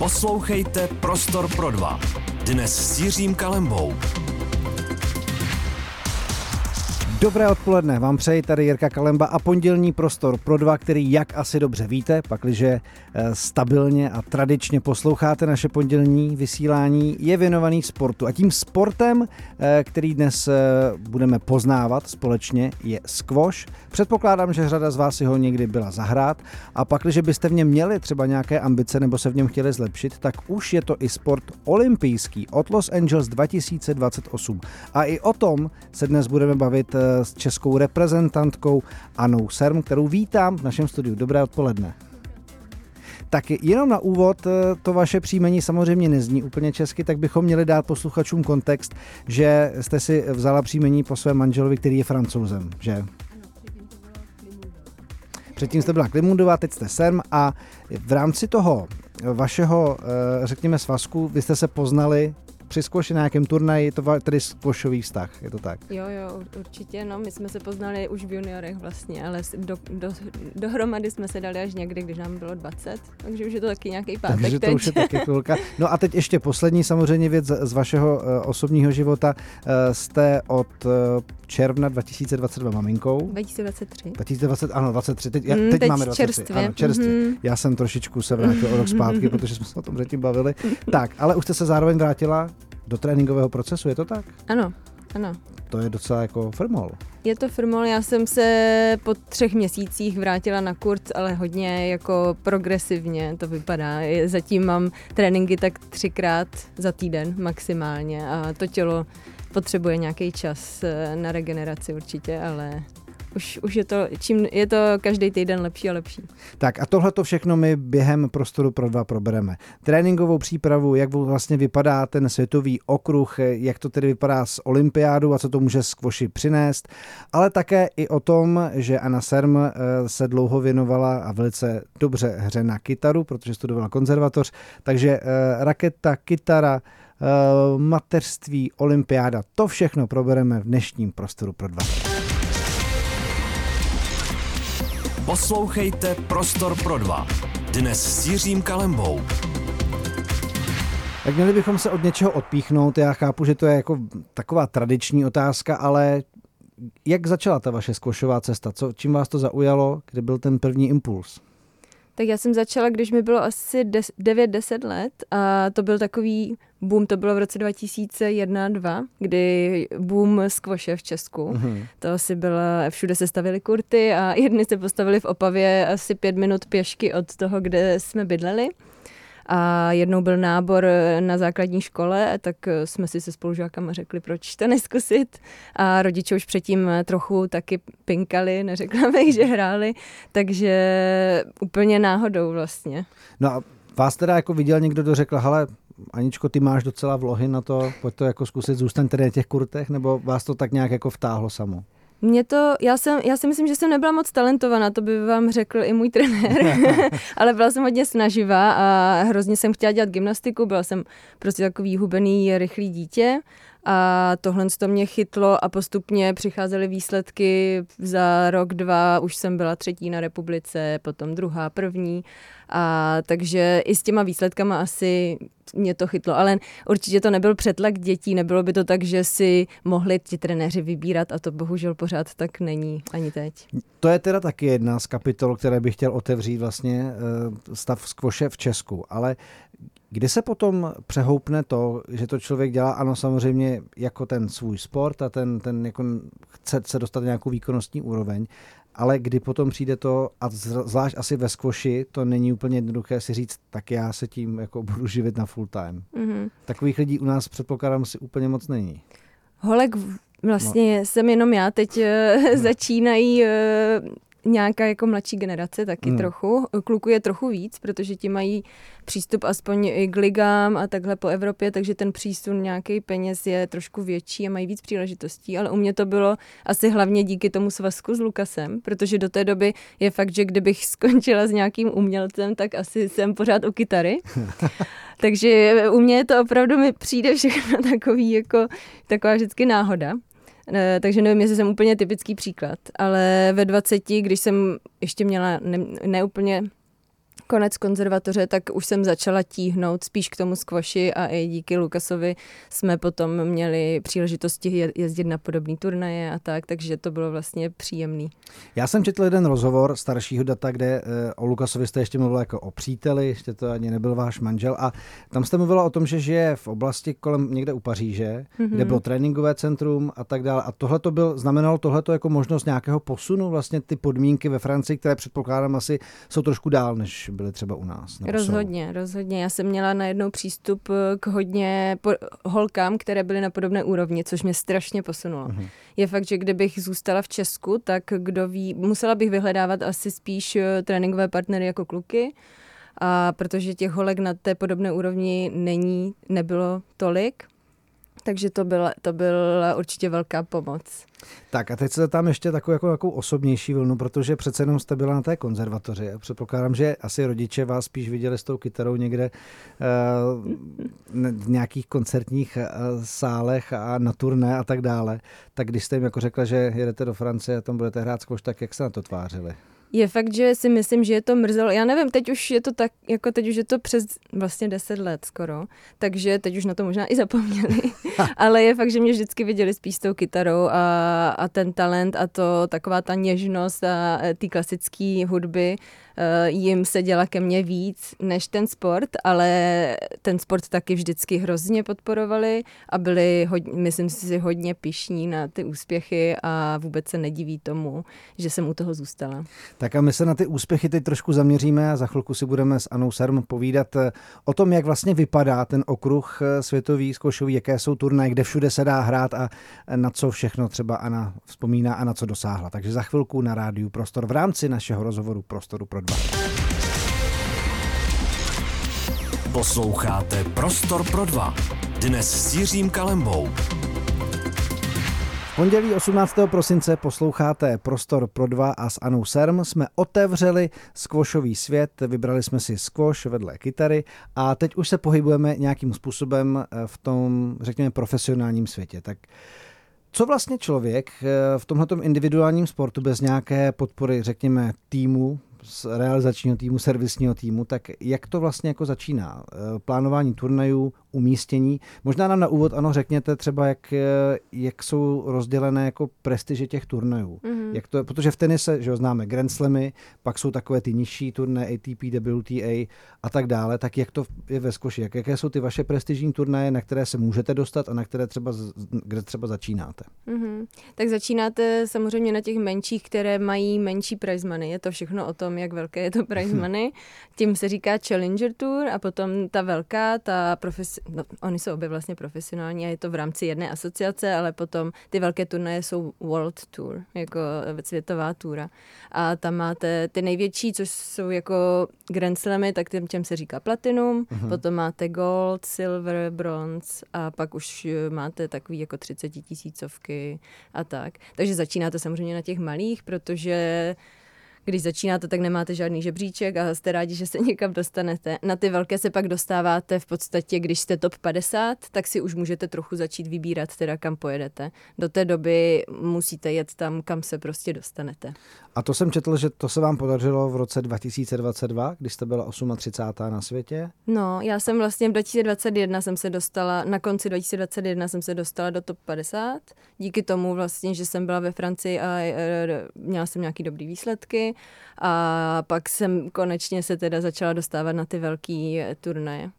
Poslouchejte Prostor pro dva. Dnes s Jiřím Kalembou. Dobré odpoledne, vám přeji tady Jirka Kalemba a pondělní prostor pro dva, který, jak asi dobře víte, pakliže eh, stabilně a tradičně posloucháte naše pondělní vysílání, je věnovaný sportu. A tím sportem, eh, který dnes eh, budeme poznávat společně, je squash. Předpokládám, že řada z vás si ho někdy byla zahrát a pakliže byste v něm měli třeba nějaké ambice nebo se v něm chtěli zlepšit, tak už je to i sport olympijský od Los Angeles 2028. A i o tom se dnes budeme bavit s českou reprezentantkou Anou Serm, kterou vítám v našem studiu. Dobré odpoledne. Tak jenom na úvod, eh, to vaše příjmení samozřejmě nezní úplně česky, tak bychom měli dát posluchačům kontext, že jste si vzala příjmení po svém manželovi, který je francouzem, že? Předtím jste byla Klimundová, teď jste Serm a v rámci toho vašeho, eh, řekněme, svazku, vy jste se poznali při skvoši na nějakém turnaji, je to tedy skvošový vztah, je to tak? Jo, jo, určitě, no, my jsme se poznali už v juniorech vlastně, ale do, do, dohromady jsme se dali až někdy, když nám bylo 20, takže už je to taky nějaký pátek Takže to teď. už je taky chvilka. No a teď ještě poslední samozřejmě věc z vašeho uh, osobního života. Uh, jste od uh, června 2022 maminkou. 2023. 2020, ano, 23. Teď, mm, teď, teď máme 23. Čerstvě. Ano, čerstvě. Mm-hmm. Já jsem trošičku se vrátil o rok zpátky, protože jsme se o tom předtím bavili. tak, ale už jste se zároveň vrátila do tréninkového procesu, je to tak? Ano, ano. To je docela jako firmol. Je to firmol, já jsem se po třech měsících vrátila na kurz, ale hodně jako progresivně to vypadá. Zatím mám tréninky tak třikrát za týden maximálně a to tělo potřebuje nějaký čas eh, na regeneraci určitě, ale už, už je to, čím je to každý týden lepší a lepší. Tak a tohle to všechno my během prostoru pro dva probereme. Tréninkovou přípravu, jak vlastně vypadá ten světový okruh, jak to tedy vypadá s olympiádou a co to může skvoši přinést, ale také i o tom, že Anna Serm eh, se dlouho věnovala a velice dobře hře na kytaru, protože studovala konzervatoř, takže eh, raketa, kytara, eh, mateřství, olympiáda, to všechno probereme v dnešním prostoru pro dva. Poslouchejte Prostor pro dva. Dnes s Jiřím Kalembou. Tak měli bychom se od něčeho odpíchnout. Já chápu, že to je jako taková tradiční otázka, ale jak začala ta vaše zkošová cesta? Co, čím vás to zaujalo? Kde byl ten první impuls? Tak já jsem začala, když mi bylo asi 9-10 let a to byl takový boom, to bylo v roce 2001-2002, kdy boom skvoše v Česku. Mm-hmm. To asi byla, všude se stavily kurty a jedny se postavili v Opavě asi pět minut pěšky od toho, kde jsme bydleli a jednou byl nábor na základní škole, tak jsme si se spolužákama řekli, proč to neskusit. A rodiče už předtím trochu taky pinkali, neřekla bych, že hráli, takže úplně náhodou vlastně. No a vás teda jako viděl někdo, kdo řekl, hele, Aničko, ty máš docela vlohy na to, pojď to jako zkusit, zůstaň tedy na těch kurtech, nebo vás to tak nějak jako vtáhlo samo? Mě to, já, jsem, já si myslím, že jsem nebyla moc talentovaná, to by vám řekl i můj trenér, ale byla jsem hodně snaživá a hrozně jsem chtěla dělat gymnastiku, byla jsem prostě takový hubený, rychlý dítě a tohle to mě chytlo a postupně přicházely výsledky. Za rok, dva, už jsem byla třetí na republice, potom druhá, první. A takže i s těma výsledkama asi mě to chytlo, ale určitě to nebyl přetlak dětí, nebylo by to tak, že si mohli ti trenéři vybírat a to bohužel pořád tak není ani teď. To je teda taky jedna z kapitol, které bych chtěl otevřít vlastně eh, stav skvoše v Česku, ale kde se potom přehoupne to, že to člověk dělá, ano samozřejmě jako ten svůj sport a ten, ten jako chce se dostat nějakou výkonnostní úroveň, ale kdy potom přijde to, a zvlášť asi ve skvoši, to není úplně jednoduché si říct, tak já se tím jako budu živit na full time. Mm-hmm. Takových lidí u nás předpokládám si úplně moc není. Holek Vlastně no. jsem jenom já, teď uh, začínají uh, nějaká jako mladší generace taky hmm. trochu. Kluku je trochu víc, protože ti mají přístup aspoň i k ligám a takhle po Evropě, takže ten přísun nějaký peněz je trošku větší a mají víc příležitostí, ale u mě to bylo asi hlavně díky tomu svazku s Lukasem, protože do té doby je fakt, že kdybych skončila s nějakým umělcem, tak asi jsem pořád u kytary. takže u mě to opravdu mi přijde všechno takový jako taková vždycky náhoda. Eh, takže nevím, jestli jsem úplně typický příklad, ale ve 20, když jsem ještě měla ne, neúplně konec konzervatoře, tak už jsem začala tíhnout spíš k tomu skvoši a i díky Lukasovi jsme potom měli příležitosti jezdit na podobné turnaje a tak, takže to bylo vlastně příjemný. Já jsem četl jeden rozhovor staršího data, kde eh, o Lukasovi jste ještě mluvil jako o příteli, ještě to ani nebyl váš manžel a tam jste mluvila o tom, že žije v oblasti kolem někde u Paříže, mm-hmm. kde bylo tréninkové centrum a tak dále. A tohle to byl, znamenalo tohle jako možnost nějakého posunu, vlastně ty podmínky ve Francii, které předpokládám asi jsou trošku dál, než byly třeba u nás. Rozhodně, jsou. rozhodně. Já jsem měla najednou přístup eh, k hodně po- holkám, které byly na podobné úrovni, což mě strašně posunulo. Uh-huh. Je fakt, že kdybych zůstala v Česku, tak kdo ví, musela bych vyhledávat asi spíš eh, tréninkové partnery jako kluky, a protože těch holek na té podobné úrovni není, nebylo tolik, takže to byla, to byla určitě velká pomoc. Tak a teď se tam ještě takovou jako, jako osobnější vlnu, protože přece jenom jste byla na té konzervatoři. Předpokládám, že asi rodiče vás spíš viděli s tou kytarou někde uh, v nějakých koncertních uh, sálech a na turné a tak dále. Tak když jste jim jako řekla, že jedete do Francie a tam budete hrát zkouš, tak jak se na to tvářili? Je fakt, že si myslím, že je to mrzelo. Já nevím, teď už je to tak, jako teď už je to přes vlastně 10 let skoro, takže teď už na to možná i zapomněli. Ale je fakt, že mě vždycky viděli spíš s tou kytarou a, a ten talent a to taková ta něžnost a ty klasické hudby jim se děla ke mně víc než ten sport, ale ten sport taky vždycky hrozně podporovali a byli, hodně, myslím si, hodně pišní na ty úspěchy a vůbec se nediví tomu, že jsem u toho zůstala. Tak a my se na ty úspěchy teď trošku zaměříme a za chvilku si budeme s Anou Serm povídat eh, o tom, jak vlastně vypadá ten okruh eh, světový, zkoušový, jaké jsou turnaje, kde všude se dá hrát a na co všechno třeba Ana vzpomíná a na co dosáhla. Takže za chvilku na rádiu Prostor v rámci našeho rozhovoru Prostoru pro dva. Posloucháte Prostor pro dva. Dnes s Jiřím Kalembou. V pondělí 18. prosince posloucháte Prostor pro dva a s Anou Serm jsme otevřeli skvošový svět, vybrali jsme si skvoš vedle kytary a teď už se pohybujeme nějakým způsobem v tom, řekněme, profesionálním světě. Tak co vlastně člověk v tomto individuálním sportu bez nějaké podpory, řekněme, týmu, z realizačního týmu, servisního týmu, tak jak to vlastně jako začíná? Eh, plánování turnajů, umístění. Možná nám na úvod, ano, řekněte třeba, jak, eh, jak jsou rozdělené jako prestiže těch turnajů. Mm-hmm. Jak to, protože v tenise, že ho známe, Grand Slamy, pak jsou takové ty nižší turnaje, ATP, WTA a tak dále, tak jak to je ve skoši? Jak, jaké jsou ty vaše prestižní turnaje, na které se můžete dostat a na které třeba, kde třeba začínáte? Mm-hmm. Tak začínáte samozřejmě na těch menších, které mají menší prize money. Je to všechno o tom, jak velké je to prize money. Tím se říká Challenger Tour a potom ta velká, ta profes, no, oni jsou obě vlastně profesionální a je to v rámci jedné asociace, ale potom ty velké turnaje jsou World Tour, jako světová túra. A tam máte ty největší, což jsou jako Grand Slamy, tak těm, těm se říká Platinum, uh-huh. potom máte Gold, Silver, Bronze a pak už máte takový jako 30 tisícovky a tak. Takže začínáte samozřejmě na těch malých, protože když začínáte, tak nemáte žádný žebříček a jste rádi, že se někam dostanete. Na ty velké se pak dostáváte v podstatě, když jste top 50, tak si už můžete trochu začít vybírat, teda kam pojedete. Do té doby musíte jet tam, kam se prostě dostanete. A to jsem četl, že to se vám podařilo v roce 2022, když jste byla 38. na světě? No, já jsem vlastně v 2021 jsem se dostala, na konci 2021 jsem se dostala do top 50, díky tomu vlastně, že jsem byla ve Francii a e, měla jsem nějaký dobrý výsledky a pak jsem konečně se teda začala dostávat na ty velký turnaje.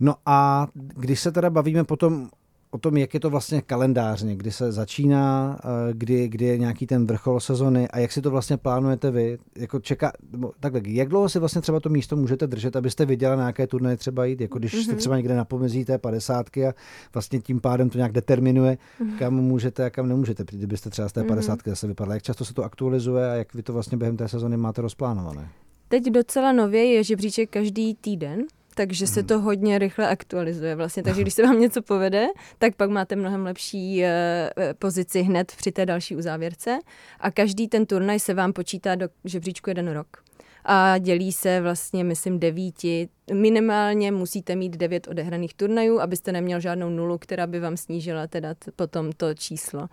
No a když se teda bavíme potom o tom, jak je to vlastně kalendářně, kdy se začíná, eh, kdy, kdy je nějaký ten vrchol sezony a jak si to vlastně plánujete vy. Jako čeká, takhle, jak dlouho si vlastně třeba to místo můžete držet, abyste viděla, na jaké turnaje třeba jít, jako když mm-hmm. jste mhm. třeba někde na pomezí té padesátky a vlastně tím pádem to nějak determinuje, mm-hmm. kam můžete a kam nemůžete, kdybyste třeba z té mhm. padesátky mm-hmm. zase vypadla. Jak často se to aktualizuje a jak vy to vlastně během té sezony máte rozplánované? Teď docela nově je žebříček každý týden, takže se mhm. to hodně rychle aktualizuje vlastně. Takže když se vám něco povede, tak pak máte mnohem lepší eh, eh, pozici hned při té další uzávěrce a každý ten turnaj se vám počítá do žebříčku jeden rok. A dělí se vlastně, myslím, devíti. Minimálně musíte mít devět odehraných turnajů, abyste neměl žádnou nulu, která by vám snížila teda potom to číslo.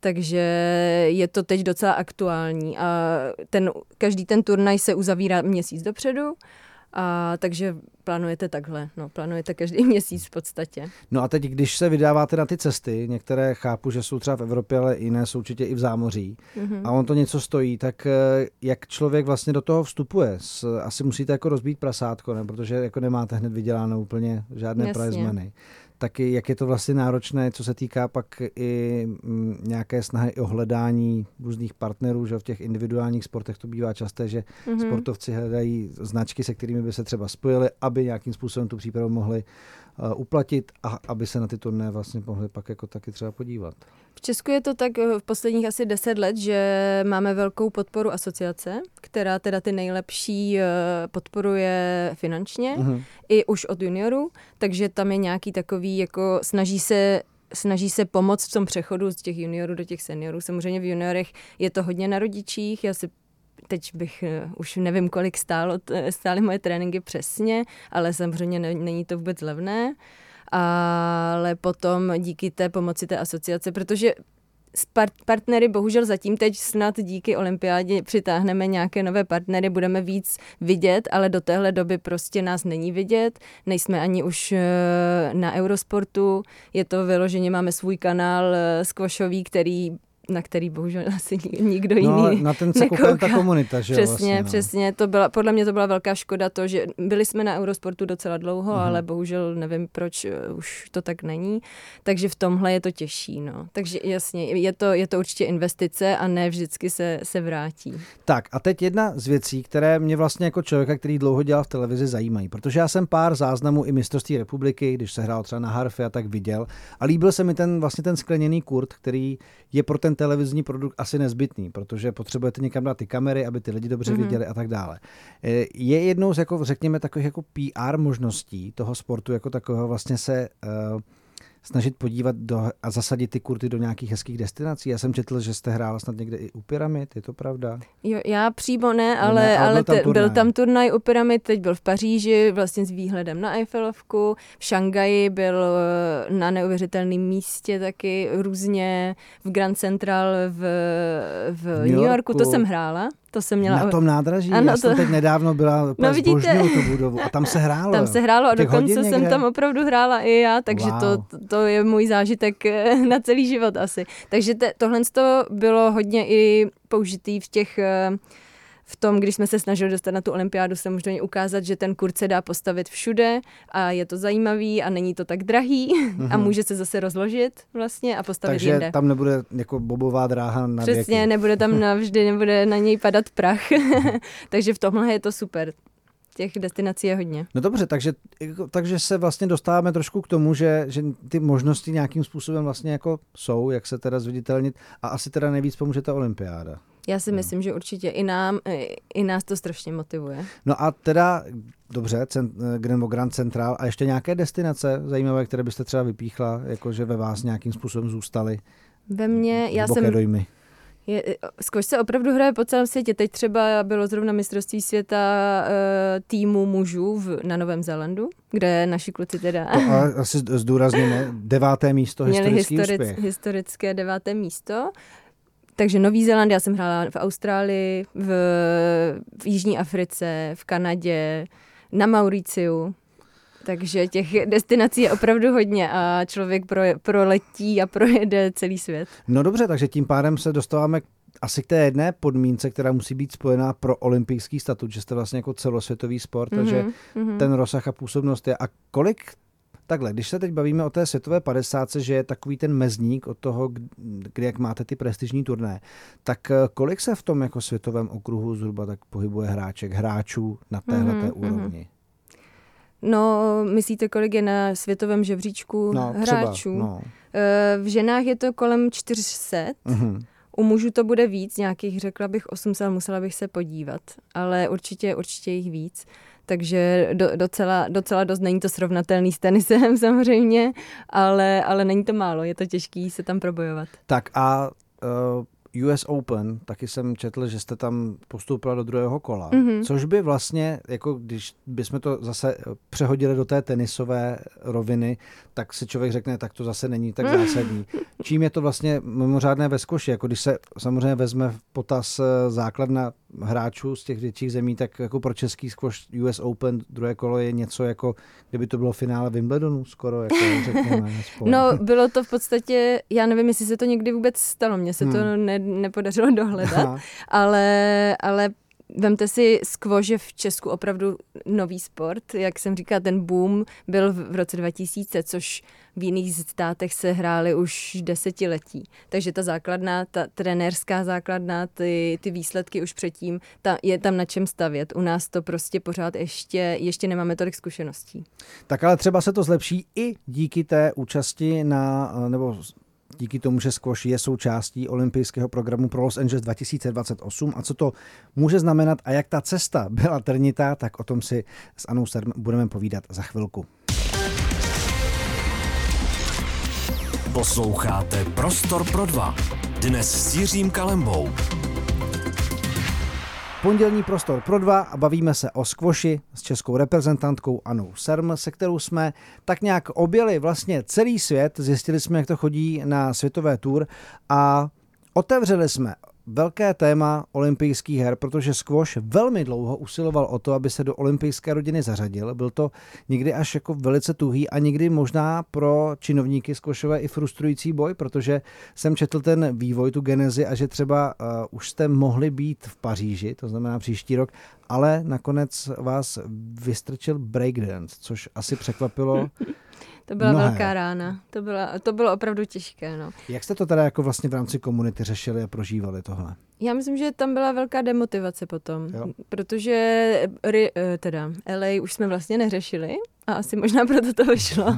takže je to teď docela aktuální a ten, každý ten turnaj se uzavírá měsíc dopředu a takže plánujete takhle, no, plánujete každý měsíc v podstatě. No a teď, když se vydáváte na ty cesty, některé chápu, že jsou třeba v Evropě, ale jiné jsou určitě i v zámoří, mm-hmm. a on to něco stojí, tak eh, jak člověk vlastně do toho vstupuje? Asi musíte jako rozbít prasátko, ne? protože jako nemáte hned vyděláno úplně žádné prize money taky jak je to vlastně náročné, co se týká pak i mm, nějaké snahy o hledání různých partnerů, že v těch individuálních sportech to bývá časté, že mm-hmm. sportovci hledají značky, se kterými by se třeba spojili, aby nějakým způsobem tu přípravu mohli uplatit a aby se na ty turné vlastně mohli pak jako taky třeba podívat. V Česku je to tak eh, v posledních asi deset let, že máme velkou podporu asociace, která teda ty nejlepší eh, podporuje finančně, uh-huh. i už od juniorů, takže tam je nějaký takový, jako snaží se snaží se pomoct v tom přechodu z těch juniorů do těch seniorů. Samozřejmě v juniorech je to hodně na rodičích, já si teď bych uh, už nevím, kolik stálo, stály moje tréninky přesně, ale samozřejmě ne, není to vůbec levné. Ale potom díky té pomoci té asociace, protože s part- partnery bohužel zatím teď snad díky olympiádě přitáhneme nějaké nové partnery, budeme víc vidět, ale do téhle doby prostě nás není vidět, nejsme ani už eh, na Eurosportu, je to vyloženě, máme svůj kanál eh, squashový, který na který bohužel asi nikdo no, jiný na ten se nekouká. ta komunita, že Přesně, vlastně, no. přesně. To byla, podle mě to byla velká škoda to, že byli jsme na Eurosportu docela dlouho, uh-huh. ale bohužel nevím, proč eh, už to tak není. Takže v tomhle je to těžší, no. Takže jasně, je to, je to určitě investice a ne vždycky se, se vrátí. Tak a teď jedna z věcí, které mě vlastně jako člověka, který dlouho dělal v televizi, zajímají, protože já jsem pár záznamů i mistrovství republiky, když se hrál třeba na harfy a tak viděl a líbil se mi ten vlastně ten skleněný kurt, který je pro ten televizní produkt asi nezbytný, protože potřebujete někam dát ty kamery, aby ty lidi dobře mm-hmm. viděli a tak dále. E, je jednou z, jako, řekněme, takových jako PR možností toho sportu jako takového vlastně se uh, snažit podívat do, a zasadit ty kurty do nějakých hezkých destinací. Já jsem četl, že jste hrála snad někde i u pyramid, je to pravda? Jo, já přímo ne, ale, ne, ale, ale byl, tam te, byl tam turnaj u pyramid, teď byl v Paříži, vlastně s výhledem na Eiffelovku, v Šangaji byl eh, na neuvěřitelném místě taky různě, v Grand Central v, v New, New Yorku, to jsem hrála. To jsem měla... Na tom nádraží? Ano, Já to... jsem teď nedávno byla, no, vidíte, tu budovu a tam se hrálo. Tam se hrálo a dokonce jsem tam opravdu hrála i já, takže wow. to, to je můj zážitek eh, na celý život asi. Takže te, tohle to bylo hodně i použitý v těch uh, v tom, když jsme se snažili dostat na tu olympiádu, samozřejmě ukázat, že ten kurz se dá postavit všude a je to zajímavý a není to tak drahý mm-hmm. a může se zase rozložit vlastně a postavit Takže jinde. tam nebude jako bobová dráha na Přesně, věky. nebude tam navždy, nebude na něj padat prach. Takže v tomhle je to super těch destinací je hodně. No dobře, takže, takže se vlastně dostáváme trošku k tomu, že, že ty možnosti nějakým způsobem vlastně jako jsou, jak se teda zviditelnit a asi teda nejvíc pomůže ta olympiáda. Já si no. myslím, že určitě i, nám, i nás to strašně motivuje. No a teda, dobře, cent, Grand Central a ještě nějaké destinace zajímavé, které byste třeba vypíchla, jakože ve vás nějakým způsobem zůstaly? Ve mně, já jsem... Dojmy. Je, skoč se opravdu hraje po celém světě. Teď třeba bylo zrovna mistrovství světa uh, týmu mužů v, na Novém Zélandu, kde naši kluci teda... To a asi zdůrazníme, deváté místo, Měli historický historic, historické deváté místo. Takže Nový Zéland, já jsem hrála v Austrálii, v, v Jižní Africe, v Kanadě, na Mauriciu. Takže těch destinací je opravdu hodně a člověk pro, proletí a projede celý svět. No dobře, takže tím pádem se dostáváme asi k té jedné podmínce, která musí být spojená pro olympijský statut, že jste vlastně jako celosvětový sport, mm-hmm, takže mm-hmm. ten rozsah a působnost je. A kolik Takhle, když se teď bavíme o té světové 50, že je takový ten mezník od toho, kdy jak máte ty prestižní turné, tak eh, kolik se v tom jako světovém okruhu zhruba tak pohybuje hráček, hráčů na téhle mm-hmm, úrovni? No, myslíte, kolik je na světovém žebříčku no, hráčů? Třeba, no. Eh, v ženách je to kolem 400. Mm-hmm. U mužů to bude víc, nějakých řekla bych 800, musela bych se podívat, ale určitě, určitě jich víc takže do, docela, docela dost není to srovnatelný s tenisem samozřejmě, ale, ale není to málo, je to těžký se tam probojovat. Tak a uh, US Open, taky jsem četl, že jste tam postoupila do druhého kola, mm-hmm. což by vlastně, jako když bychom to zase přehodili do té tenisové roviny, tak si člověk řekne, tak to zase není tak zásadní. Čím je to vlastně mimořádné ve skoši, jako když se samozřejmě vezme v potaz eh, základna hráčů z těch větších zemí, tak jako pro český squash US Open druhé kolo je něco jako, kdyby to bylo finále Wimbledonu skoro, jako řekněme. No, bylo to v podstatě, já nevím, jestli se to někdy vůbec stalo, mně se hmm. to ne, nepodařilo dohledat, ale, ale Vemte si squash v Česku opravdu nový sport. Jak jsem říkala, ten boom byl v roce 2000, což v jiných státech se hrály už desetiletí. Takže ta základná, ta trenérská základná, ty, ty výsledky už předtím, ta, je tam na čem stavět. U nás to prostě pořád ještě, ještě nemáme tolik zkušeností. Tak ale třeba se to zlepší i díky té účasti na, nebo díky tomu, že squash je součástí olympijského programu pro Los Angeles 2028 a co to může znamenat a jak ta cesta byla trnitá, tak o tom si s Anou Serm budeme povídat za chvilku. Posloucháte Prostor pro dva. Dnes s Jiřím Kalembou. Pondělní prostor pro dva a bavíme se o skvoši s českou reprezentantkou Anou Serm, se kterou jsme tak nějak objeli vlastně celý svět, zjistili jsme, jak to chodí na světové tour a otevřeli jsme velké téma olympijských her, protože squash velmi dlouho usiloval o to, aby se do olympijské rodiny zařadil. Byl to někdy až jako velice tuhý a někdy možná pro činovníky squashové i frustrující boj, protože jsem četl ten vývoj, tu genezi a že třeba uh, už jste mohli být v Paříži, to znamená příští rok, ale nakonec vás vystrčil breakdance, což asi překvapilo To byla Mnohé. velká rána. To, byla, to bylo opravdu těžké. No. Jak jste to teda jako vlastně v rámci komunity řešili a prožívali tohle? Já myslím, že tam byla velká demotivace potom, jo. protože eh, teda LA už jsme vlastně neřešili a asi možná proto to vyšlo.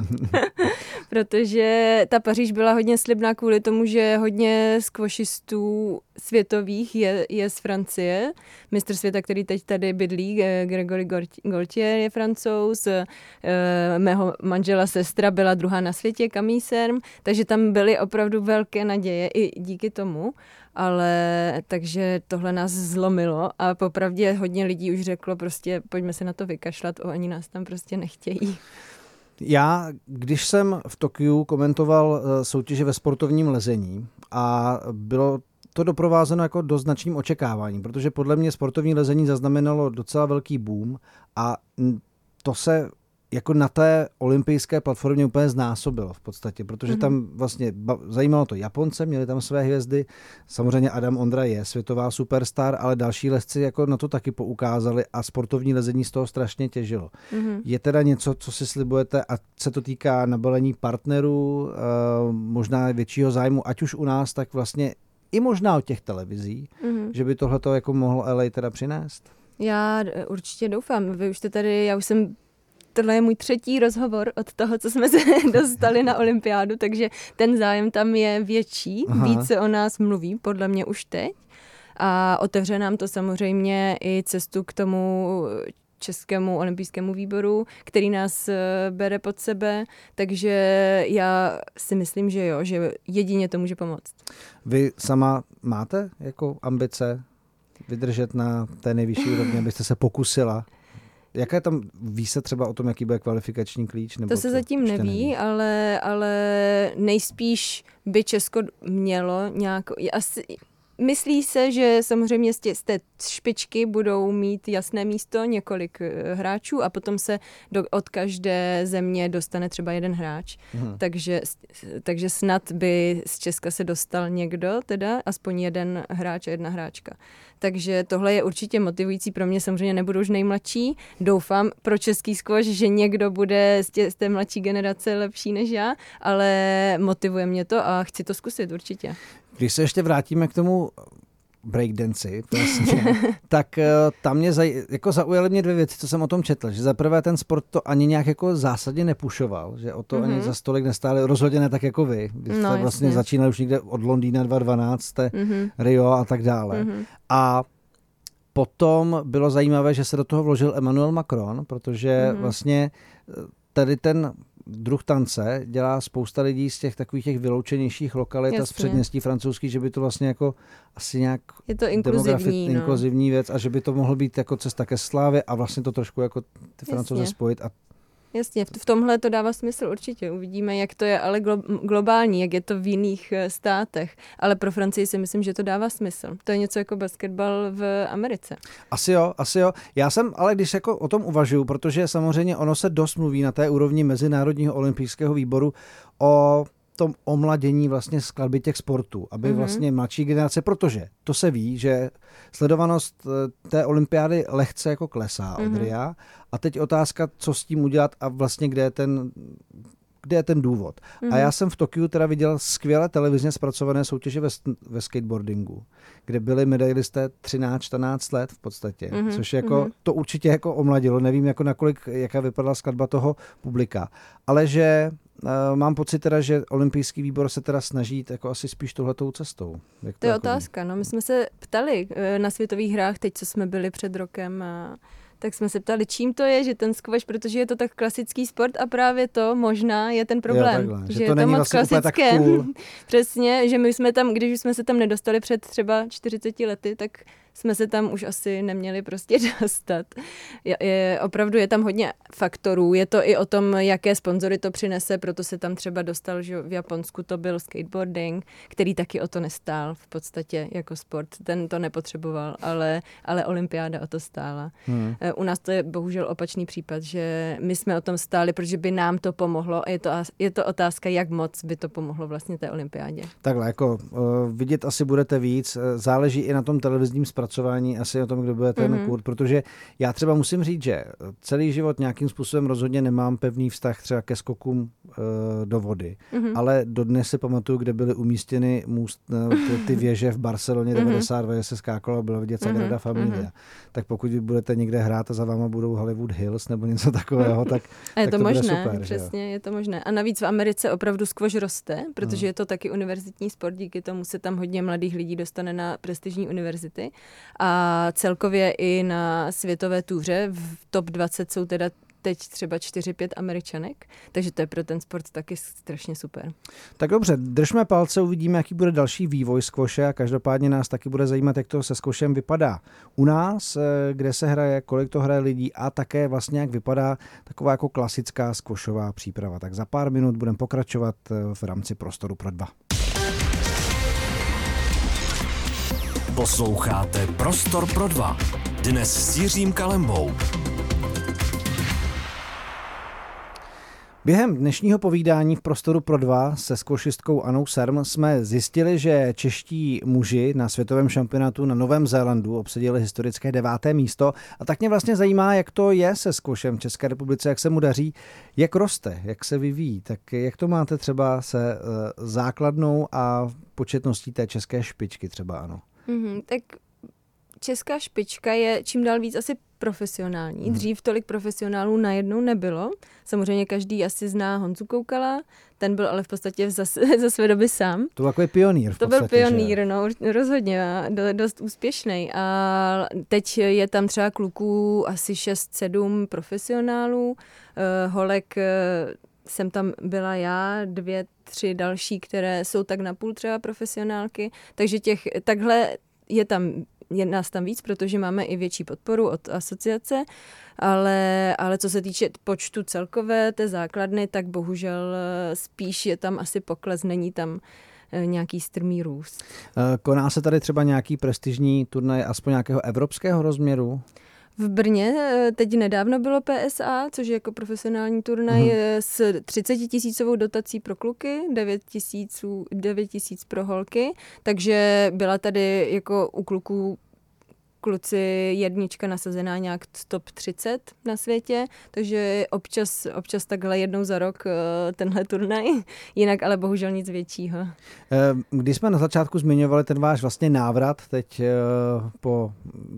protože ta Paříž byla hodně slibná kvůli tomu, že hodně skvošistů světových je, je z Francie. Mistr světa, který teď tady bydlí, Gregory Gaultier je francouz, e, mého manžela sestra byla druhá na světě, Camille Serm, takže tam byly opravdu velké naděje i díky tomu ale takže tohle nás zlomilo a popravdě hodně lidí už řeklo prostě pojďme se na to vykašlat, oni nás tam prostě nechtějí. Já, když jsem v Tokiu komentoval eh, soutěže ve sportovním lezení a bylo to doprovázeno jako doznačným očekáváním, protože podle mě sportovní lezení zaznamenalo docela velký boom a to se jako na té olympijské platformě úplně znásobilo v podstatě, protože mm-hmm. tam vlastně zajímalo to Japonce, měli tam své hvězdy, samozřejmě Adam Ondra je světová superstar, ale další lezci jako na to taky poukázali a sportovní lezení z toho strašně těžilo. Mm-hmm. Je teda něco, co si slibujete a se to týká nabalení partnerů, eh, možná většího zájmu, ať už u nás, tak vlastně i možná od těch televizí, mm-hmm. že by tohle jako mohlo LA teda přinést? Já eh, určitě doufám. Vy už jste tady, já už jsem tohle je můj třetí rozhovor od toho, co jsme se dostali na olympiádu, takže ten zájem tam je větší, Aha. více o nás mluví, podle mě už teď. A otevře nám to samozřejmě i cestu k tomu Českému olympijskému výboru, který nás eh, bere pod sebe, takže já si myslím, že jo, že jedině to může pomoct. Vy sama máte jako ambice vydržet na té nejvyšší úrovni, abyste se pokusila Jaké tam ví se třeba o tom, jaký bude kvalifikační klíč? Nebo to se to zatím neví, neví, ale, ale nejspíš by Česko mělo nějak... Asi, Myslí se, že samozřejmě z, té špičky budou mít jasné místo několik eh, hráčů a potom se do, od každé země dostane třeba jeden hráč. Hmm. Takže, takže snad by z Česka se dostal někdo, teda aspoň jeden hráč a jedna hráčka. Takže tohle je určitě motivující pro mě, samozřejmě nebudu už nejmladší. Doufám pro český skvoš, že někdo bude z, tě, z té mladší generace lepší než já, ale motivuje mě to a chci to zkusit určitě. Když se ještě vrátíme k tomu breakdanci, vlastně, tak uh, tam mě zaj, jako zaujaly mě dvě věci, co jsem o tom četl. Že za prvé ten sport to ani nějak jako zásadně nepušoval, že o to mm-hmm. ani mhm. za stolik nestáli, rozhodně ne tak jako vy. Vy jste no, vlastně jasně. začínali už někde od Londýna 2012, jste mm-hmm. Rio a tak dále. Mm-hmm. A potom bylo zajímavé, že se do toho vložil Emmanuel Macron, protože mm-hmm. vlastně eh, tady ten druh tance dělá spousta lidí z těch takových těch vyloučenějších lokalit Jasně. a z předměstí francouzských, že by to vlastně jako asi nějak je to inkluzivní, no. inkluzivní věc a že by to mohlo být jako cesta ke slávě a vlastně to trošku jako ty francouze spojit a Jasně, v tomhle to dává smysl určitě. Uvidíme, jak to je ale glo- globální, jak je to v jiných eh, státech. Ale pro Francii si myslím, že to dává smysl. To je něco jako basketbal v Americe. Asi jo, asi jo. Já jsem, ale když jako o tom uvažuju, protože samozřejmě ono se dost mluví na té úrovni Mezinárodního olympijského výboru o tom omladění vlastně skladby těch sportů, aby mm-hmm. vlastně mladší generace, protože to se ví, že sledovanost eh, té olympiády lehce jako klesá mm-hmm. od RIA a teď otázka, co s tím udělat a vlastně kde je ten kde je ten důvod. Mm-hmm. A mhm. já jsem v Tokiu teda viděl skvěle televizně zpracované soutěže ve, ve skateboardingu, kde byli medailisté 13-14 let v podstatě, mm-hmm. což jako, mm-hmm. to určitě jako omladilo, nevím jako nakolik, jaká vypadala skladba toho publika, ale že mám pocit teda, že olympijský výbor se teda snaží jako asi spíš tohletou cestou. Jak to, to je jako otázka. No, my jsme se ptali uh, na světových hrách, teď co jsme byli před rokem, uh, tak jsme se ptali, čím to je, že ten squash, protože je to tak klasický sport a právě to možná je ten problém. Jo, takhle, že, že to je není to moc vlastně klasické. Tak cool. Přesně, že my jsme tam, když jsme se tam nedostali před třeba 40 lety, tak jsme se tam už asi neměli prostě dostat. Je, je, opravdu je tam hodně faktorů, je to i o tom, jaké sponzory to přinese, proto se tam třeba dostal, že v Japonsku to byl skateboarding, který taky o to nestál v podstatě jako sport, ten to nepotřeboval, ale, ale olympiáda o to stála. Hmm. Eh, u nás to je bohužel opačný případ, že my jsme o tom stáli, protože by nám to pomohlo a je to, je to otázka, jak moc by to pomohlo vlastně té olympiádě. Takhle, jako uh, vidět asi budete víc, eh, záleží i na tom televizním zpracování zpracování asi o tom, kdo bude ten mm-hmm. kurt, protože já třeba musím říct, že celý život nějakým způsobem rozhodně nemám pevný vztah třeba ke skokům uh, do vody, mm-hmm. ale dodnes si pamatuju, kde byly umístěny můst, uh, ty, ty věže v Barceloně 92, mm-hmm. se skákalo, bylo vidět Sagrada mm-hmm. Familia. Mm-hmm. Tak pokud vy budete někde hrát a za váma budou Hollywood Hills nebo něco takového, tak, a je tak to, to možné, super, přesně, je to možné. A navíc v Americe opravdu skvož roste, protože mm. je to taky univerzitní sport, díky tomu se tam hodně mladých lidí dostane na prestižní univerzity a celkově i na světové túře v top 20 jsou teda teď třeba 4-5 američanek, takže to je pro ten sport taky strašně super. Tak dobře, držme palce, uvidíme, jaký bude další vývoj skvoše a každopádně nás taky bude zajímat, jak to se skvošem vypadá u nás, eh, kde se hraje, kolik to hraje lidí a také vlastně jak vypadá taková jako klasická skvošová příprava. Tak za pár minut budeme pokračovat eh, v rámci prostoru pro dva. Posloucháte Prostor pro dva. Dnes s Jiřím Kalembou. Během dnešního povídání v prostoru pro dva se skošistkou Anou Serm jsme zjistili, že čeští muži na světovém šampionátu na Novém Zélandu obsadili historické deváté místo a tak mě vlastně zajímá, jak to je se skošem v České republice, jak se mu daří, jak roste, jak se vyvíjí, tak jak to máte třeba se eh, základnou a početností té české špičky třeba, ano? Mm-hmm, tak česká špička je čím dál víc asi profesionální. Hmm. Dřív tolik profesionálů najednou nebylo. Samozřejmě každý asi zná Honzu Koukala, ten byl ale v podstatě za, za své doby sám. To byl takový pionýr v To byl pionýr, že? no rozhodně a dost úspěšný. A teď je tam třeba kluků asi 6-7 profesionálů, uh, holek uh, jsem tam byla já, dvě, tři další, které jsou tak napůl třeba profesionálky, takže těch, takhle je tam je nás tam víc, protože máme i větší podporu od asociace, ale, ale co se týče počtu celkové té základny, tak bohužel eh, spíš je tam asi pokles, není tam eh, nějaký strmý růst. Eh, koná se tady třeba nějaký prestižní turnaj aspoň nějakého evropského rozměru? V Brně eh, teď nedávno bylo PSA, což je jako profesionální turnaj mm-hmm. s 30 tisícovou dotací pro kluky, 9 tisíců, 9 tisíc pro holky, takže byla tady jako u kluků kluci jednička nasazená nějak top 30 na světě, takže občas, občas takhle jednou za rok eh, tenhle turnaj, jinak ale bohužel nic většího. Eh, když jsme na začátku zmiňovali ten váš vlastně návrat teď eh, po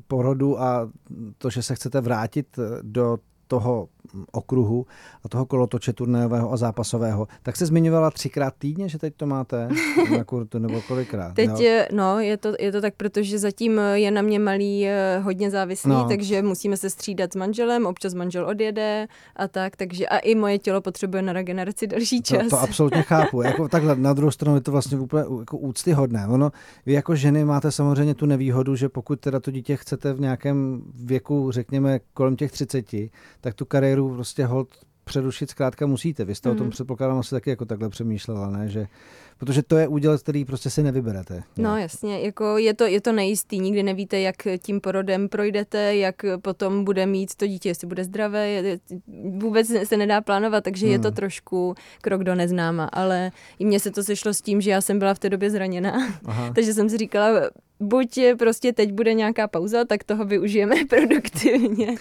porodu a to, že se chcete vrátit do toho okruhu a toho kolotoče turnajového a zápasového, tak se zmiňovala třikrát týdně, že teď to máte na kurtu, nebo kolikrát? Teď, jo? no, je to, je to tak, protože zatím je na mě malý hodně závislý, no. takže musíme se střídat s manželem, občas manžel odjede a tak, takže a i moje tělo potřebuje na regeneraci další čas. To, to absolutně chápu. Jako takhle, na druhou stranu je to vlastně úplně jako úctyhodné. Ono, vy jako ženy máte samozřejmě tu nevýhodu, že pokud teda to dítě chcete v nějakém věku, řekněme kolem těch 30, tak tu kariéru prostě hold přerušit zkrátka musíte. Vy jste mm. o tom mhm. předpokládám asi taky jako takhle přemýšlela, ne? Že, protože to je úděl, který prostě si nevyberete. No jasně, jako je to, je to nejistý, nikdy nevíte, jak tím porodem projdete, jak potom bude mít to dítě, jestli bude zdravé, vůbec se nedá plánovat, takže mm. je to hmm. trošku krok do neznáma, ale i mně se to sešlo s tím, že já jsem byla v té době zraněná, takže jsem si říkala, buď prostě teď bude nějaká pauza, tak toho využijeme produktivně.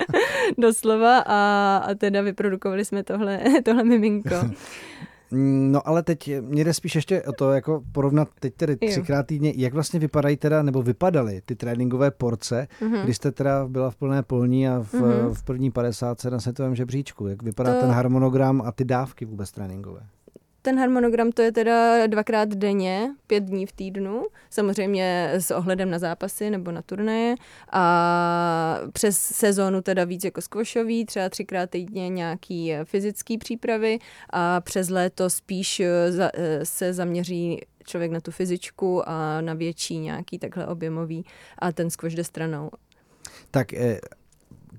Doslova a, a teda vyprodukovali jsme tohle, tohle miminko. No ale teď mě jde spíš ještě o to, jako porovnat teď tedy třikrát týdně, jak vlastně vypadají teda, nebo vypadaly ty tréninkové porce, mm-hmm. kdy jste teda byla v plné polní a v, mm-hmm. v první 50 na světovém žebříčku. Jak vypadá to... ten harmonogram a ty dávky vůbec tréninkové? Ten harmonogram to je teda dvakrát denně, pět dní v týdnu, samozřejmě s ohledem na zápasy nebo na turnaje a přes sezónu teda víc jako squashový, třeba třikrát týdně nějaký fyzický přípravy a přes léto spíš eh, eh, se zaměří člověk na tu fyzičku a na větší nějaký takhle objemový a ten squash jde stranou. Tak eh,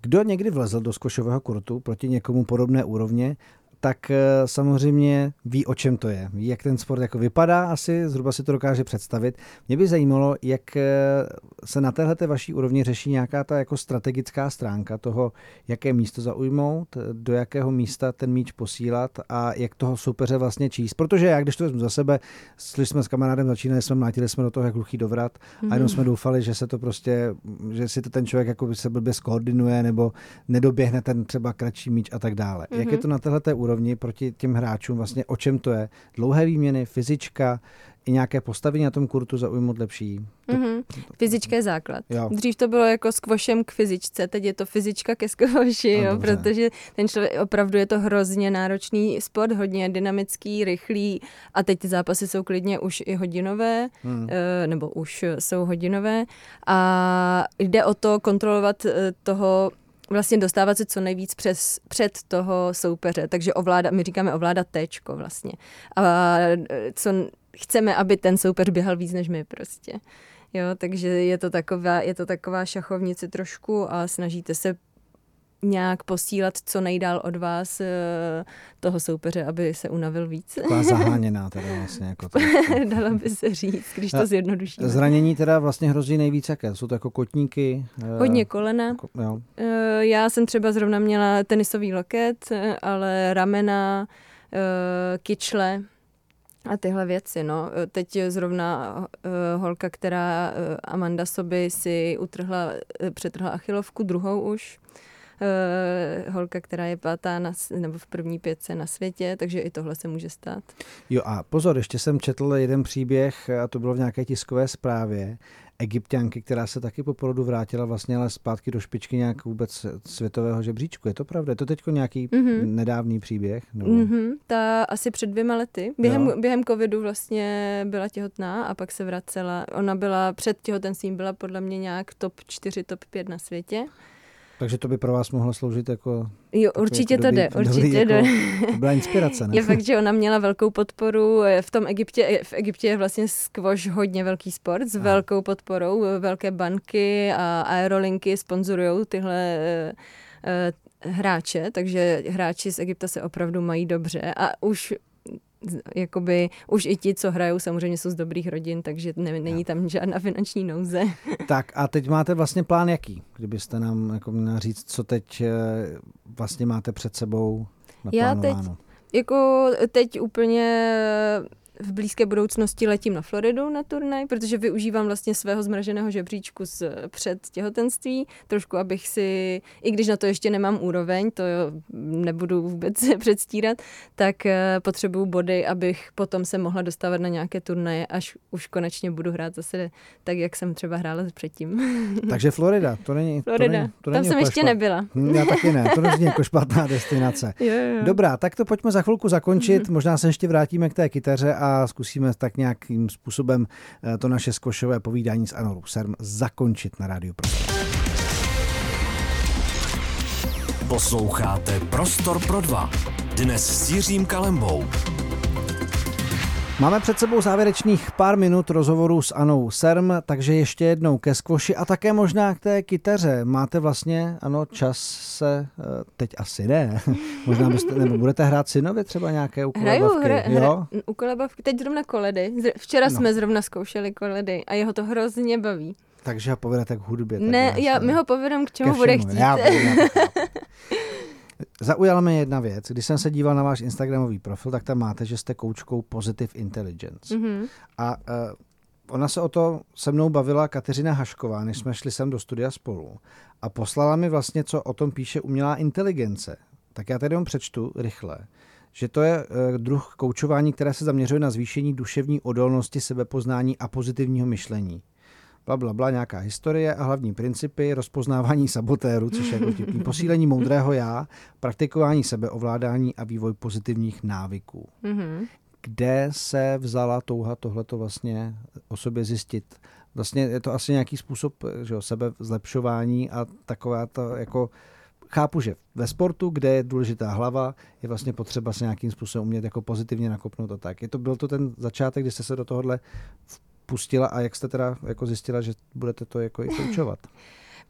kdo někdy vlezl do skošového kurtu proti někomu podobné úrovně tak eh, samozřejmě ví, o čem to je. Ví, jak ten sport jako vypadá, asi zhruba si to dokáže představit. Mě by zajímalo, jak eh, se na téhle vaší úrovni řeší nějaká ta jako strategická stránka toho, jaké místo zaujmout, do jakého místa ten míč posílat a jak toho soupeře vlastně číst. Protože já, když to vezmu za sebe, šli jsme s kamarádem, začínali jsme, mlátili jsme do toho jak hluchý dovrat mm-hmm. a jenom mhm. jsme doufali, že se to prostě, že si to ten člověk jako by se blbě skoordinuje nebo nedoběhne ten třeba kratší míč a tak dále. Mm-hmm. Jak je mhm. to na téhle úrovni proti těm hráčům, vlastně o čem to je? Dlouhé výměny, fyzička, i nějaké postavení na tom kurtu zaujmout lepší. Mm-hmm. Fyzička je základ. Jo. Dřív to bylo jako skvošem k fyzičce, teď je to fyzička ke skvoši, jo, protože ten člověk opravdu je to hrozně náročný sport, hodně dynamický, rychlý a teď ty zápasy jsou klidně už i hodinové, mm. nebo už jsou hodinové a jde o to kontrolovat eh, toho vlastně dostávat se co nejvíc přes, před toho soupeře, takže ovládat, my říkáme ovládat téčko vlastně. A co chceme, aby ten soupeř běhal víc než my prostě. Jo, takže je to taková, je to taková šachovnice trošku a snažíte se nějak posílat co nejdál od vás eh, toho soupeře, aby se unavil víc. Taková zaháněná teda vlastně. Jako to. Dalo by se říct, když to zjednoduší. Zranění teda vlastně hrozí nejvíc jaké? Jsou to jako kotníky? Eh, Hodně kolena. Jo. Eh, já jsem třeba zrovna měla tenisový loket, ale ramena, kyčle, a tyhle věci, no. Teď zrovna uh, holka, která uh, Amanda Soby si utrhla, uh, přetrhla achilovku, druhou už. Uh, holka, která je pátá na, nebo v první pětce na světě, takže i tohle se může stát. Jo a pozor, ještě jsem četl jeden příběh, a to bylo v nějaké tiskové zprávě, egyptianky, která se taky po porodu vrátila vlastně ale zpátky do špičky nějak vůbec světového žebříčku. Je to pravda? Je to teď nějaký mm-hmm. nedávný příběh? Nebo... Mm-hmm. Ta asi před dvěma lety. Během, během covidu vlastně byla těhotná a pak se vracela. Ona byla před těhotenstvím, byla podle mě nějak top 4, top 5 na světě. Takže to by pro vás mohlo sloužit jako... Jo, určitě jako to dobrý, jde, určitě jde. Jako, to byla inspirace, ne? Je fakt, že ona měla velkou podporu. V tom Egyptě, v Egyptě je vlastně squash hodně velký sport s a. velkou podporou. Velké banky a aerolinky sponzorují tyhle uh, hráče, takže hráči z Egypta se opravdu mají dobře a už jakoby už i ti, co hrajou, samozřejmě jsou z dobrých rodin, takže ne, není tam žádná finanční nouze. Tak a teď máte vlastně plán jaký? Kdybyste nám jako měla říct, co teď eh, vlastně máte před sebou Já teď, jako teď úplně v blízké budoucnosti letím na Floridu na turnaj, protože využívám vlastně svého zmraženého žebříčku z před těhotenství, trošku abych si, i když na to ještě nemám úroveň, to nebudu vůbec předstírat, tak eh, potřebuju body, abych potom se mohla dostávat na nějaké turnaje, až už konečně budu hrát zase tak, jak jsem třeba hrála předtím. Takže Florida, to není Florida, to není, to tam jsem ještě špat... nebyla. Hm, já taky ne, to není jako špatná destinace. Jo, jo. Dobrá, tak to pojďme za chvilku zakončit, možná se ještě vrátíme k té kytaře a zkusíme tak nějakým způsobem eh, to naše skošové povídání s Anou Serm zakončit na rádiu Prostor. Posloucháte Prostor pro dva. Dnes s Jiřím Kalembou. Máme před sebou závěrečných pár minut rozhovoru s Anou Serm, takže ještě jednou ke skvoši a také možná k té kytaře. Máte vlastně, ano, čas se, eh, teď asi ne, možná byste, nebo budete hrát synovi třeba nějaké ukolebavky, Hraju, hra, jo? Hra, ukolebavky, teď zrovna koledy. Včera no. jsme zrovna zkoušeli koledy a jeho to hrozně baví. Takže ho povedete k hudbě. Ne, já, my ho povedem k čemu bude chtít. Já, já, Zaujala mě jedna věc. Když jsem se díval na váš Instagramový profil, tak tam máte, že jste koučkou Positive Intelligence. Mm-hmm. A uh, ona se o to se mnou bavila Kateřina Hašková, než jsme šli sem do studia spolu. A poslala mi vlastně, co o tom píše umělá inteligence. Tak já tady jenom přečtu rychle že to je uh, druh koučování, které se zaměřuje na zvýšení duševní odolnosti, sebepoznání a pozitivního myšlení bla, bla, bla, nějaká historie a hlavní principy, rozpoznávání sabotéru, což je jako vtipný, posílení moudrého já, praktikování sebeovládání a vývoj pozitivních návyků. Mm-hmm. Kde se vzala touha tohleto vlastně o sobě zjistit? Vlastně je to asi nějaký způsob že jo, sebe zlepšování a taková to jako chápu, že ve sportu, kde je důležitá hlava, je vlastně potřeba se nějakým způsobem umět jako pozitivně nakopnout a tak. Je to, byl to ten začátek, kdy jste se do tohohle pustila a jak jste teda jako zjistila, že budete to jako i koučovat?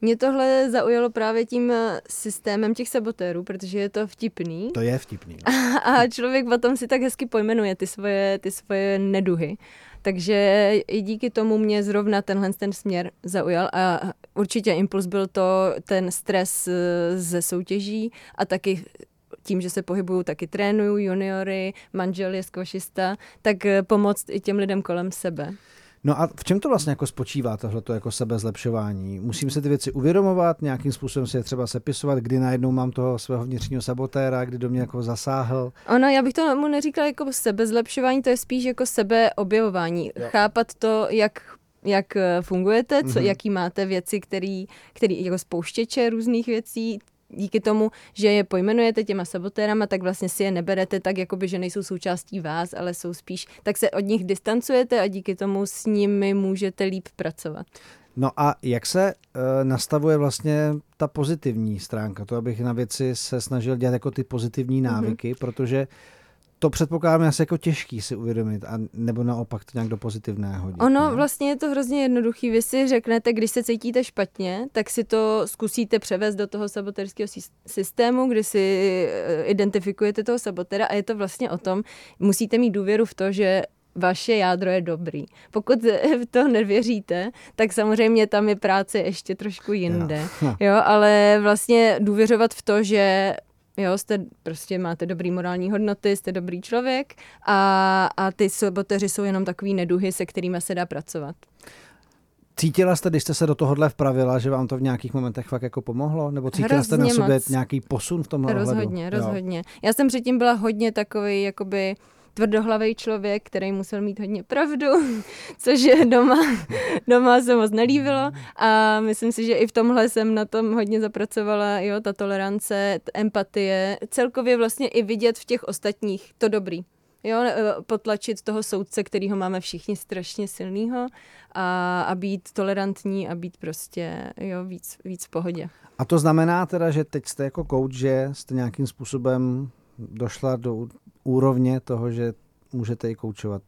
Mě tohle zaujalo právě tím eh, systémem těch sabotérů, protože je to vtipný. To je vtipný. No. A člověk potom si tak hezky pojmenuje ty svoje, ty svoje neduhy. Takže i díky tomu mě zrovna tenhle ten směr zaujal a určitě impuls byl to ten stres eh, ze soutěží a taky tím, že se pohybuju, taky trénuju juniory, manžel je skvošista, tak eh, pomoct i těm lidem kolem sebe. No a v čem to vlastně jako spočívá tohleto jako sebezlepšování? Musím si ty věci uvědomovat, nějakým způsobem si je třeba sepisovat, kdy najednou mám toho svého vnitřního sabotéra, kdy do mě jako zasáhl? Ono, já bych to mu neříkala jako sebezlepšování, to je spíš jako sebeobjevování. Jo. Chápat to, jak jak eh, fungujete, co, mm-hmm. jaký máte věci, který, který jako spouštěče různých věcí, díky tomu, že je pojmenujete těma sabotérama, tak vlastně si je neberete tak, jakoby, že nejsou součástí vás, ale jsou spíš, tak se od nich distancujete a díky tomu s nimi můžete líp pracovat. No a jak se uh, nastavuje vlastně ta pozitivní stránka? To, abych na věci se snažil dělat jako ty pozitivní mhm. návyky, mm-hmm. protože to předpokládám asi jako těžký si uvědomit, a nebo naopak to nějak do pozitivného hodit. Ono ne? vlastně je to hrozně jednoduchý. Vy si řeknete, když se cítíte špatně, tak si to zkusíte převést do toho saboterského systému, kdy si eh, identifikujete toho sabotera a je to vlastně o tom, musíte mít důvěru v to, že vaše jádro je dobrý. Pokud v to nevěříte, tak samozřejmě tam je práce ještě trošku jinde. Jo, ale vlastně důvěřovat v to, že Jo, jste prostě máte dobrý morální hodnoty, jste dobrý člověk a, a ty saboteři jsou jenom takový neduhy, se kterými se dá pracovat. Cítila jste, když jste se do tohohle vpravila, že vám to v nějakých momentech fakt jako pomohlo? Nebo cítila Hrozně jste na sobě moc. nějaký posun v tomhle Rozhodně, ohledu? rozhodně. Jo. Já jsem předtím byla hodně takový, jakoby tvrdohlavý člověk, který musel mít hodně pravdu, což je doma, doma se moc nelíbilo a myslím si, že i v tomhle jsem na tom hodně zapracovala, jo, ta tolerance, empatie, celkově vlastně i vidět v těch ostatních to dobrý. Jo, e, potlačit toho soudce, kterýho máme všichni strašně silného a, a být tolerantní a být prostě jo, víc, víc v pohodě. A to znamená teda, že teď jste jako coach, že jste nějakým způsobem došla do úrovně toho, že můžete i koučovat?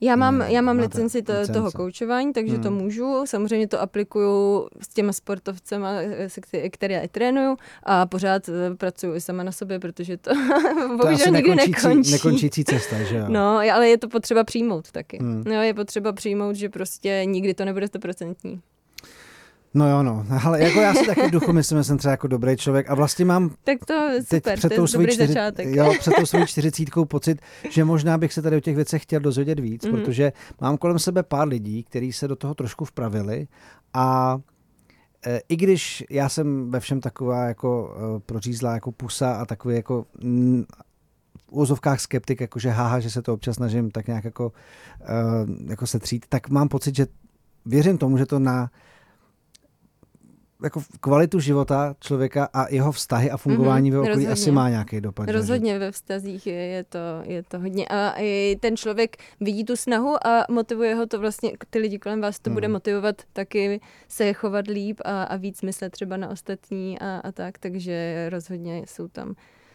Já mám, já mám licenci to, licence. toho koučování, takže hmm. to můžu. Samozřejmě to aplikuju s těma sportovcema, které trénuju a pořád eh, pracuju i sama na sobě, protože to, to bohužel nikdy nekončí. Nekončící cesta, že jo? No, ale je to potřeba přijmout taky. Hmm. No, je potřeba přijmout, že prostě nikdy to nebude stoprocentní. No jo, no, ale jako já si taky v duchu myslím, že jsem třeba jako dobrý člověk a vlastně mám Tak to teď super, před to tou svojí čtyři, jo, před tou čtyřicítkou pocit, že možná bych se tady o těch věcech chtěl dozvědět víc, Mhm. protože mám kolem sebe pár lidí, kteří se do toho trošku vpravili a e, i když já jsem ve všem taková jako e, prořízlá jako pusa a takový jako mm, v úzovkách skeptik, jakože háha, že se to občas snažím tak nějak jako, e, jako setřít, tak mám pocit, že věřím tomu, že to na jako kvalitu života člověka a jeho vztahy a fungování Mhm, ve okolí rozhodně. asi má nějaký dopad. že? Rozhodně ve vztazích je, je, to, je to hodně. A i ten člověk vidí tu snahu a motivuje ho to vlastně, ty lidi kolem vás to Hmm. bude motivovat taky se chovat líp a, a víc myslet třeba na ostatní a, a tak, takže rozhodně jsou tam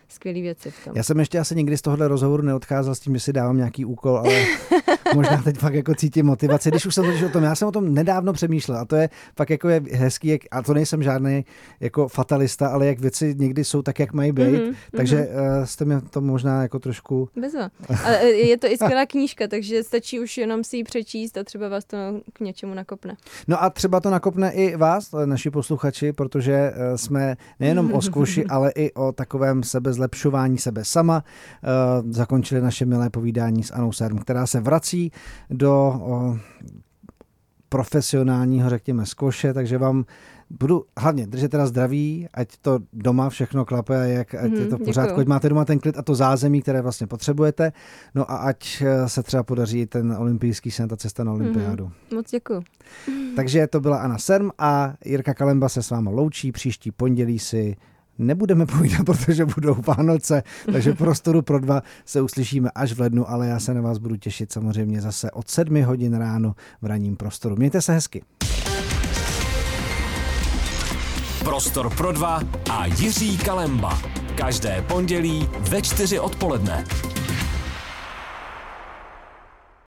skvělé věci v tom. Já jsem ještě asi nikdy z tohohle rozhovoru neodcházel s tím, že si dávám nějaký úkol, ale možná teď fakt jako cítím motivaci. Když už jsem totiž o tom, já jsem o tom nedávno přemýšlel a to je fakt jako je hezký, jak, a to nejsem žádný jako fatalista, ale jak věci někdy jsou tak, jak mají být, Mhm, takže mhm. uh, jste mi to možná jako trošku Bezva. Ale e, je to i skvělá knížka, takže stačí už jenom si ji přečíst a třeba vás to k něčemu nakopne. No a třeba to nakopne i vás, naši posluchači, protože eh, jsme nejenom o skvoši, ale i o takovém sebezlepšování sebe sama. Eh, Zakončili naše milé povídání s Anou Serm, která se vrací do o, profesionálního, řekněme, skvoše, takže vám budu hlavně držet teda zdraví, ať to doma všechno klape, jak, ať Mhm, je to v děkuju. pořádku, ať máte doma ten klid a to zázemí, které vlastně potřebujete, no a ať eh, se třeba podaří ten olympijský sen, ta cesta na olympiádu. Moc děkuji. Takže to byla Anna Serm a Jirka Kalemba se s váma loučí. Příští pondělí si nebudeme povídat, protože budou Vánoce, takže prostoru pro dva se uslyšíme až v lednu, ale já se na vás budu těšit samozřejmě zase od 7 hodin ráno v ranním prostoru. Mějte se hezky. Prostor pro dva a Jiří Kalemba. Každé pondělí ve čtyři odpoledne.